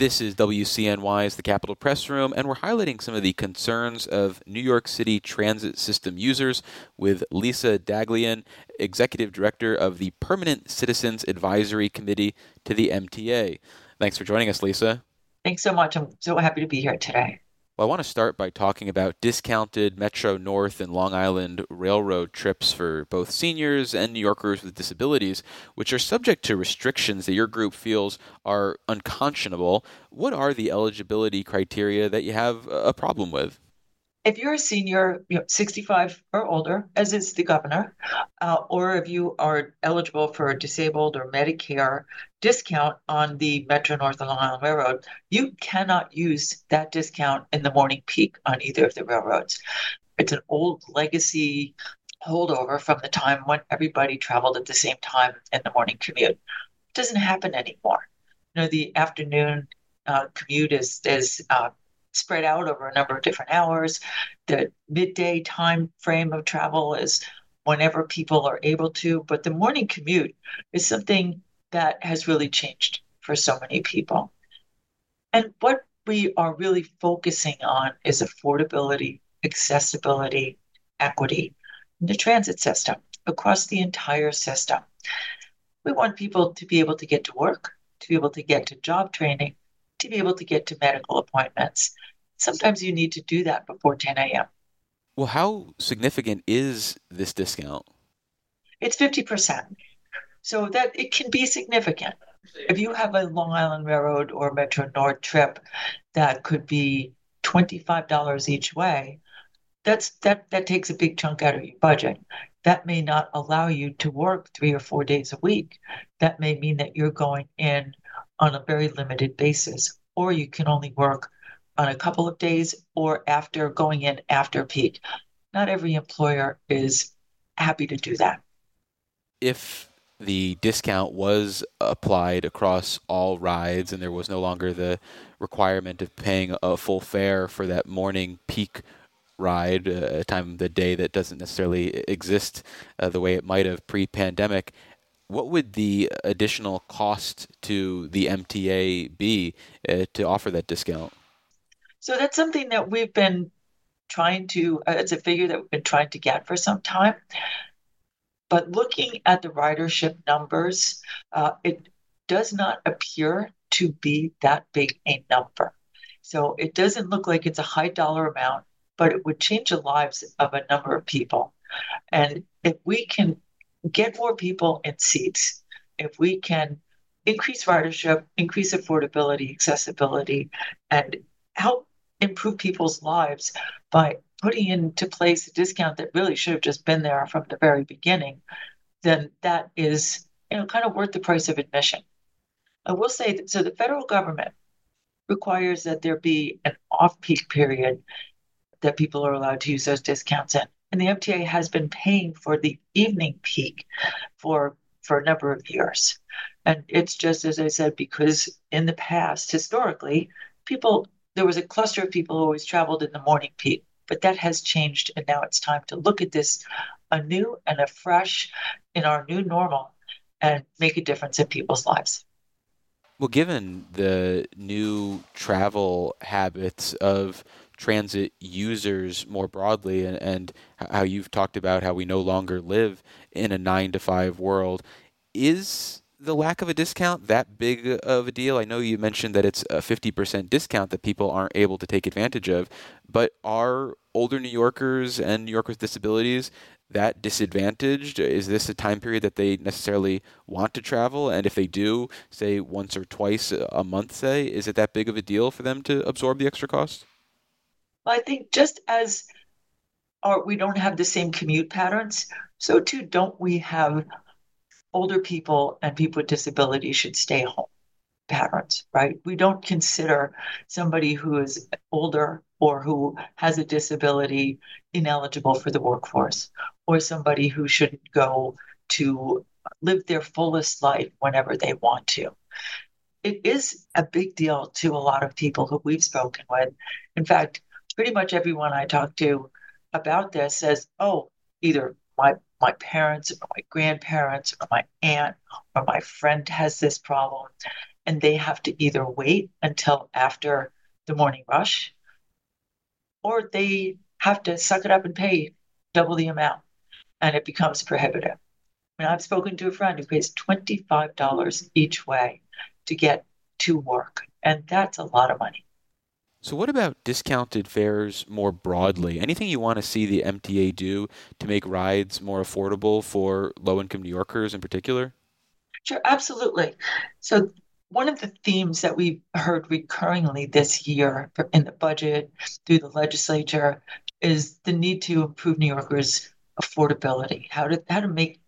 This is WCNY's The Capitol Press Room, and we're highlighting some of the concerns of New York City transit system users with Lisa Daglian, Executive Director of the Permanent Citizens Advisory Committee to the MTA. Thanks for joining us, Lisa. Thanks so much. I'm so happy to be here today. Well, I want to start by talking about discounted Metro North and Long Island Railroad trips for both seniors and New Yorkers with disabilities, which are subject to restrictions that your group feels are unconscionable. What are the eligibility criteria that you have a problem with? If you're a senior, you know, 65 or older, as is the governor, uh, or if you are eligible for a disabled or Medicare discount on the Metro North and Long Island Railroad, you cannot use that discount in the morning peak on either of the railroads. It's an old legacy holdover from the time when everybody traveled at the same time in the morning commute. It doesn't happen anymore. You know, the afternoon uh, commute is is uh, spread out over a number of different hours. The midday time frame of travel is whenever people are able to, but the morning commute is something that has really changed for so many people. And what we are really focusing on is affordability, accessibility, equity in the transit system across the entire system. We want people to be able to get to work, to be able to get to job training, to be able to get to medical appointments. Sometimes you need to do that before 10 a.m. Well, how significant is this discount? It's 50%. So that it can be significant. If you have a Long Island Railroad or Metro North trip that could be $25 each way, that's that that takes a big chunk out of your budget. That may not allow you to work 3 or 4 days a week. That may mean that you're going in on a very limited basis or you can only work on a couple of days or after going in after peak. Not every employer is happy to do that. If the discount was applied across all rides and there was no longer the requirement of paying a full fare for that morning peak ride, a time of the day that doesn't necessarily exist uh, the way it might have pre pandemic, what would the additional cost to the MTA be uh, to offer that discount? So that's something that we've been trying to, uh, it's a figure that we've been trying to get for some time. But looking at the ridership numbers, uh, it does not appear to be that big a number. So it doesn't look like it's a high dollar amount, but it would change the lives of a number of people. And if we can get more people in seats, if we can increase ridership, increase affordability, accessibility, and help improve people's lives by putting into place a discount that really should have just been there from the very beginning, then that is you know kind of worth the price of admission. I will say that so the federal government requires that there be an off-peak period that people are allowed to use those discounts in. And the MTA has been paying for the evening peak for for a number of years. And it's just as I said, because in the past, historically, people there was a cluster of people who always traveled in the morning peak, but that has changed, and now it's time to look at this anew and afresh in our new normal and make a difference in people's lives. Well, given the new travel habits of transit users more broadly and, and how you've talked about how we no longer live in a nine to five world, is the lack of a discount that big of a deal? I know you mentioned that it's a 50% discount that people aren't able to take advantage of, but are older New Yorkers and New Yorkers with disabilities that disadvantaged? Is this a time period that they necessarily want to travel? And if they do, say once or twice a month, say, is it that big of a deal for them to absorb the extra cost? I think just as our, we don't have the same commute patterns, so too don't we have older people and people with disabilities should stay home patterns, right? We don't consider somebody who is older or who has a disability ineligible for the workforce or somebody who shouldn't go to live their fullest life whenever they want to. It is a big deal to a lot of people who we've spoken with. In fact, pretty much everyone I talk to about this says, oh, either my my parents or my grandparents or my aunt or my friend has this problem and they have to either wait until after the morning rush or they have to suck it up and pay double the amount and it becomes prohibitive. I mean, I've spoken to a friend who pays $25 each way to get to work, and that's a lot of money. So, what about discounted fares more broadly? Anything you want to see the MTA do to make rides more affordable for low income New Yorkers in particular? Sure, absolutely. So, one of the themes that we've heard recurringly this year in the budget through the legislature is the need to improve New Yorkers' affordability, how to how to make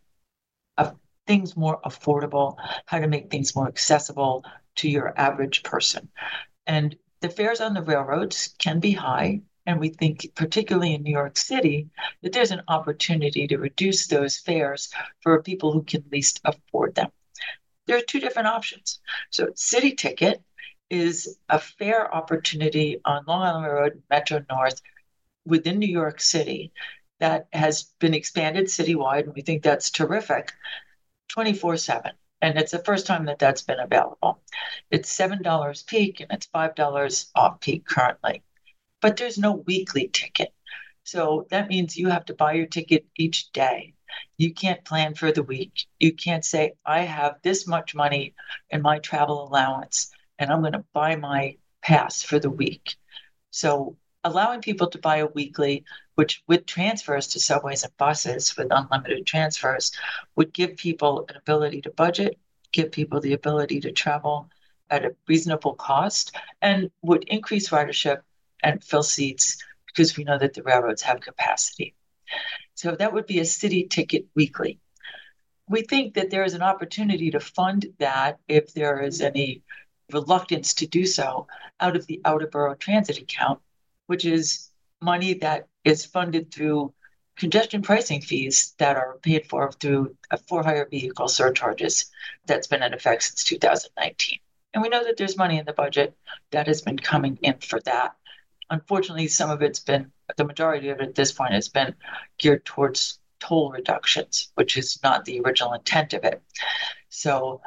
uh, things more affordable, how to make things more accessible to your average person. And the fares on the railroads can be high. And we think, particularly in New York City, that there's an opportunity to reduce those fares for people who can least afford them. There are two different options. So, City Ticket is a fare opportunity on Long Island Railroad, Metro North, within New York City that has been expanded citywide, and we think that's terrific, 24 7. And it's the first time that that's been available. It's $7 peak and it's $5 off peak currently. But there's no weekly ticket. So that means you have to buy your ticket each day. You can't plan for the week. You can't say, I have this much money in my travel allowance and I'm going to buy my pass for the week. So allowing people to buy a weekly, which with transfers to subways and buses with unlimited transfers, would give people an ability to budget, give people the ability to travel at a reasonable cost, and would increase ridership and fill seats because we know that the railroads have capacity. So that would be a city ticket weekly. We think that there is an opportunity to fund that if there is any reluctance to do so out of the outer borough transit account which is money that is funded through congestion pricing fees that are paid for through uh, for hire vehicle surcharges that's been in effect since 2019. And we know that there's money in the budget that has been coming in for that. Unfortunately, some of it's been, the majority of it at this point has been geared towards toll reductions, which is not the original intent of it. So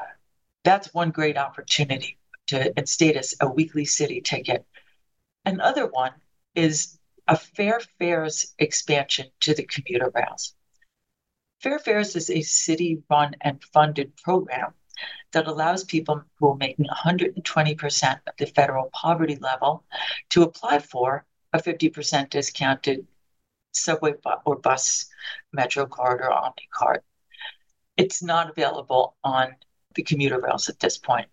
that's one great opportunity to instate a, a weekly city ticket. Another one is a Fair Fares expansion to the commuter rails. Fair Fares is a city run and funded program that allows people who are making 120% of the federal poverty level to apply for a 50% discounted subway or bus metro card or OMNY card. It's not available on the commuter rails at this point.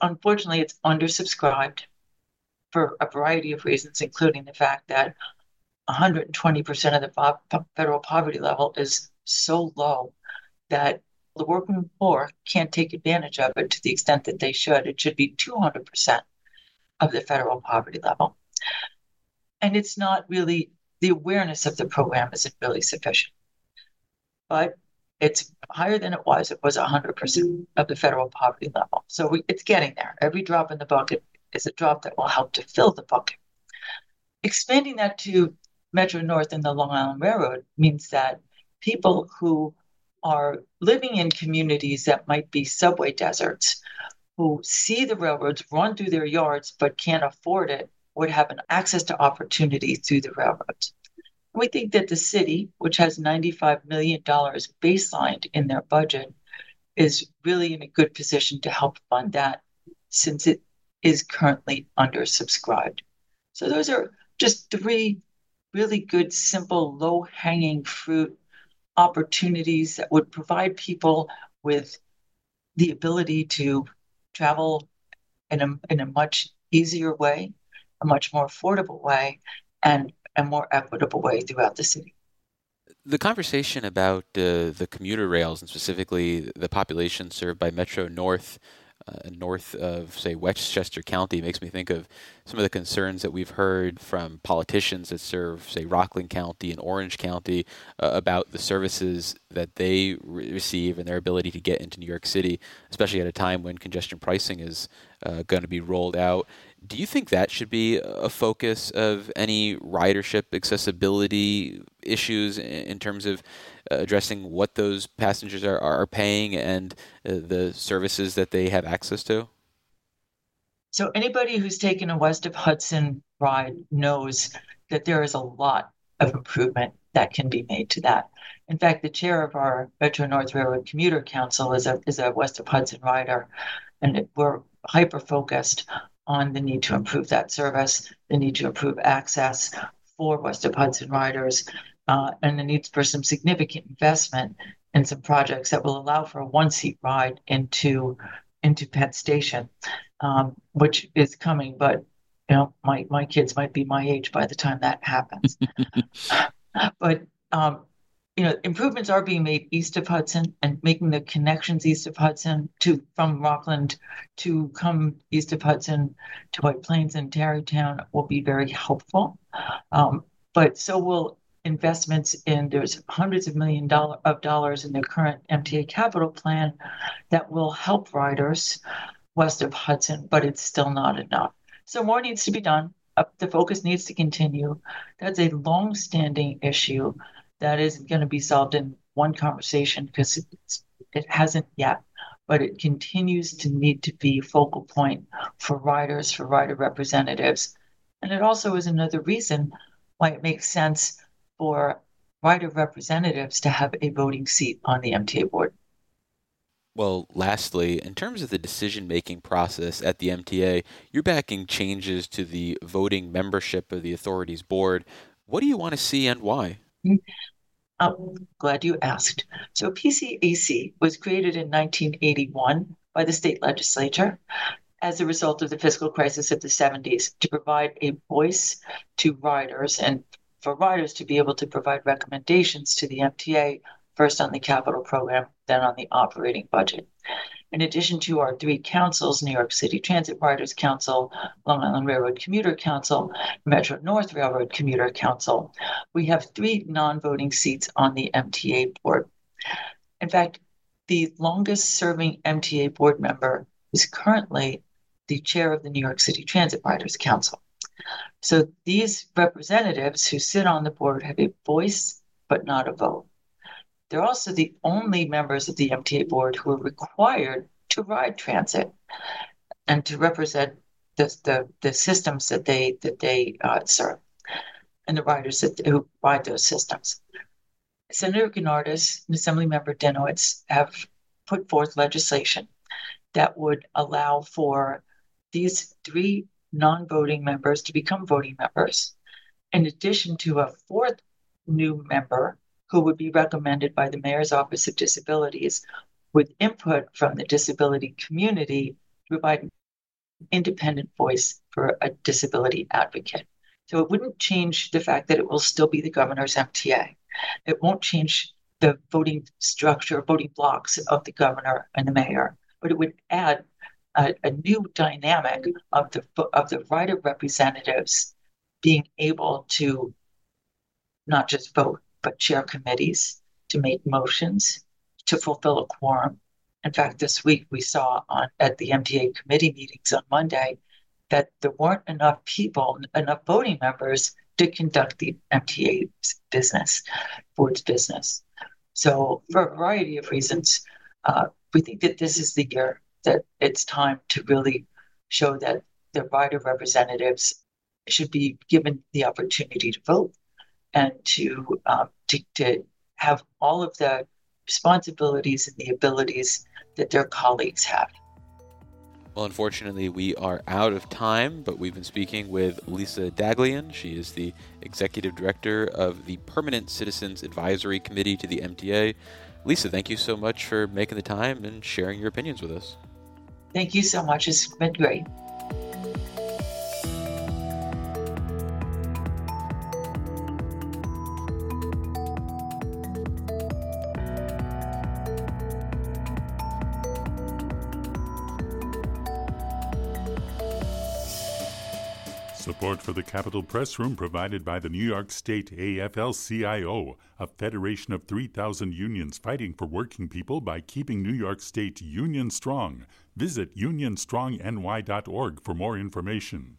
Unfortunately, it's undersubscribed for a variety of reasons, including the fact that 120% of the federal poverty level is so low that the working poor can't take advantage of it to the extent that they should. It should be 200% of the federal poverty level. And it's not really, the awareness of the program isn't really sufficient. But it's higher than it was. It was 100% of the federal poverty level. So we, it's getting there. Every drop in the bucket is a drop that will help to fill the bucket. Expanding that to Metro North and the Long Island Railroad means that people who are living in communities that might be subway deserts, who see the railroads run through their yards but can't afford it, would have an access to opportunity through the railroads. We think that the city, which has $95 million baselined in their budget, is really in a good position to help fund that since it is currently undersubscribed. So those are just three really good, simple, low hanging fruit opportunities that would provide people with the ability to travel in a, in a much easier way, a much more affordable way, and a more equitable way throughout the city. The conversation about uh, the commuter rails and specifically the population served by Metro North uh, north of, say, Westchester County makes me think of some of the concerns that we've heard from politicians that serve, say, Rockland County and Orange County uh, about the services that they re- receive and their ability to get into New York City, especially at a time when congestion pricing is uh, going to be rolled out. Do you think that should be a focus of any ridership accessibility issues in terms of addressing what those passengers are, are paying and uh, the services that they have access to? So anybody who's taken a west of Hudson ride knows that there is a lot of improvement that can be made to that. In fact, the chair of our Metro North Railroad Commuter Council is a is a west of Hudson rider, and we're hyper focused on the need to improve that service, the need to improve access for west of Hudson riders, uh, and the need for some significant investment in some projects that will allow for a one seat ride into into Penn Station, um, which is coming, but you know, my my kids might be my age by the time that happens. but um, you know, improvements are being made east of Hudson and making the connections east of Hudson to from Rockland to come east of Hudson to White Plains and Tarrytown will be very helpful. Um, but so will investments in there's hundreds of million dollar of dollars in the current MTA capital plan that will help riders west of Hudson, but it's still not enough. So more needs to be done. Uh, the focus needs to continue. That's a long-standing issue that isn't going to be solved in one conversation because it hasn't yet, but it continues to need to be focal point for riders, for rider representatives. And it also is another reason why it makes sense for rider representatives to have a voting seat on the MTA board. Well, lastly, in terms of the decision making process at the MTA, you're backing changes to the voting membership of the authority's board. What do you want to see and why? I'm glad you asked. So, PCAC was created in 1981 by the state legislature as a result of the fiscal crisis of the 70s to provide a voice to riders and for riders to be able to provide recommendations to the MTA first on the capital program, then on the operating budget. In addition to our three councils, New York City Transit Riders Council, Long Island Railroad Commuter Council, Metro North Railroad Commuter Council, we have three non voting seats on the MTA board. In fact, the longest serving MTA board member is currently the chair of the New York City Transit Riders Council. So these representatives who sit on the board have a voice but not a vote. They're also the only members of the MTA board who are required to ride transit and to represent the, the, the systems that they that they uh, serve and the riders that, who ride those systems. Senator Gounardes and Assemblymember Dinowitz have put forth legislation that would allow for these three non-voting members to become voting members, in addition to a fourth new member who would be recommended by the Mayor's Office of Disabilities with input from the disability community to provide an independent voice for a disability advocate. So it wouldn't change the fact that it will still be the governor's MTA. It won't change the voting structure, voting blocks of the governor and the mayor, but it would add a, a new dynamic of the of the rider representatives being able to not just vote but chair committees to make motions to fulfill a quorum. In fact, this week we saw on at the MTA committee meetings on Monday that there weren't enough people, enough voting members to conduct the MTA's business, board's business. So, for a variety of reasons, uh, we think that this is the year that it's time to really show that the rider representatives should be given the opportunity to vote and to, um, to, to have all of the responsibilities and the abilities that their colleagues have. Well, unfortunately, we are out of time, but we've been speaking with Lisa Daglian. She is the executive director of the Permanent Citizens Advisory Committee to the MTA. Lisa, thank you so much for making the time and sharing your opinions with us. Thank you so much. It's been great. Support for the Capitol Press Room provided by the New York State AFL CIO, a federation of 3,000 unions fighting for working people by keeping New York State union strong. Visit unionstrongny.org for more information.